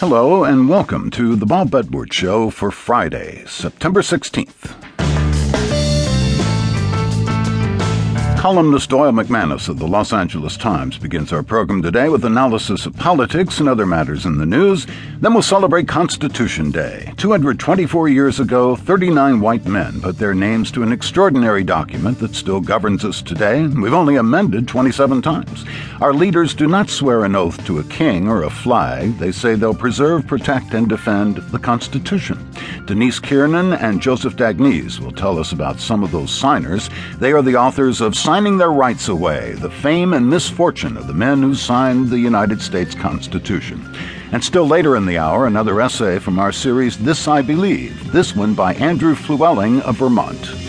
Hello, and welcome to the Bob Edwards Show for Friday, September 16th. Columnist Doyle McManus of the Los Angeles Times begins our program today with analysis of politics and other matters in the news. Then we'll celebrate Constitution Day. 224 years ago, 39 white men put their names to an extraordinary document that still governs us today. We've only amended 27 times. Our leaders do not swear an oath to a king or a flag. They say they'll preserve, protect, and defend the Constitution. Denise Kiernan and Joseph D'Agnese will tell us about some of those signers. They are the authors of Signing Their Rights Away The Fame and Misfortune of the Men Who Signed the United States Constitution. And still later in the hour, another essay from our series This I Believe, this one by Andrew Flewelling of Vermont.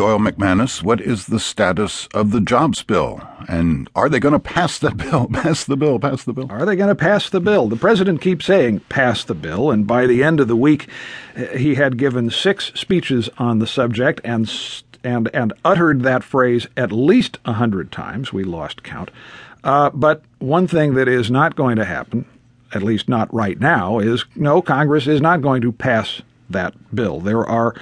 Doyle McManus, what is the status of the jobs bill? And are they going to pass the bill? Pass the bill, pass the bill. Are they going to pass the bill? The president keeps saying pass the bill, and by the end of the week, he had given six speeches on the subject and and and uttered that phrase at least a hundred times. We lost count. Uh, but one thing that is not going to happen, at least not right now, is no, Congress is not going to pass that bill. There are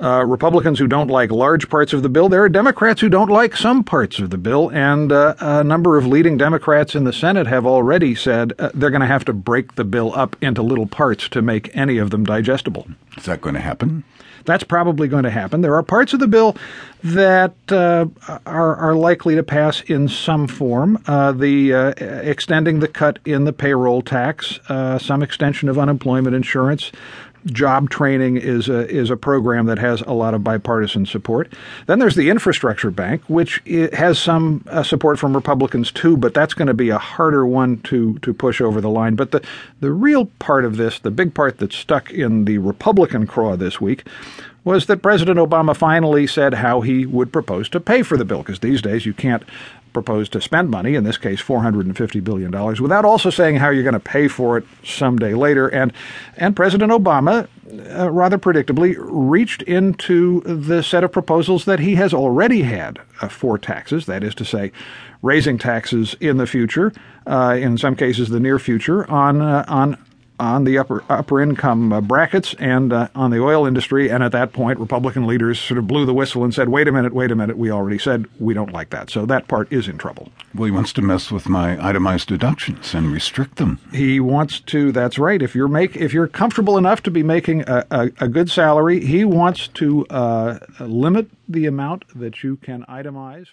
uh, Republicans who don't like large parts of the bill. There are Democrats who don't like some parts of the bill. And uh, a number of leading Democrats in the Senate have already said uh, they're going to have to break the bill up into little parts to make any of them digestible. Is that going to happen? That's probably going to happen. There are parts of the bill that uh, are, are likely to pass in some form. Uh, the uh, extending the cut in the payroll tax, uh, some extension of unemployment insurance, job training is a, is a program that has a lot of bipartisan support. Then there's the infrastructure bank, which has some uh, support from Republicans too, but that's going to be a harder one to to push over the line. But the the real part of this, the big part that stuck in the Republican craw this week, was that President Obama finally said how he would propose to pay for the bill, because these days you can't propose to spend money, in this case $450 billion, without also saying how you're going to pay for it someday later. And, and President Obama, uh, rather predictably, reached into the set of proposals that he has already had uh, for taxes, that is to say, raising taxes in the future, uh, in some cases the near future, on, uh, on on the upper upper income uh, brackets and uh, on the oil industry. And at that point, Republican leaders sort of blew the whistle and said, "Wait a minute, wait a minute. We already said we don't like that." So that part is in trouble. Well, he wants to mess with my itemized deductions and restrict them. He wants to. That's right. If you're make if you're comfortable enough to be making a, a, a good salary, he wants to uh, limit the amount that you can itemize.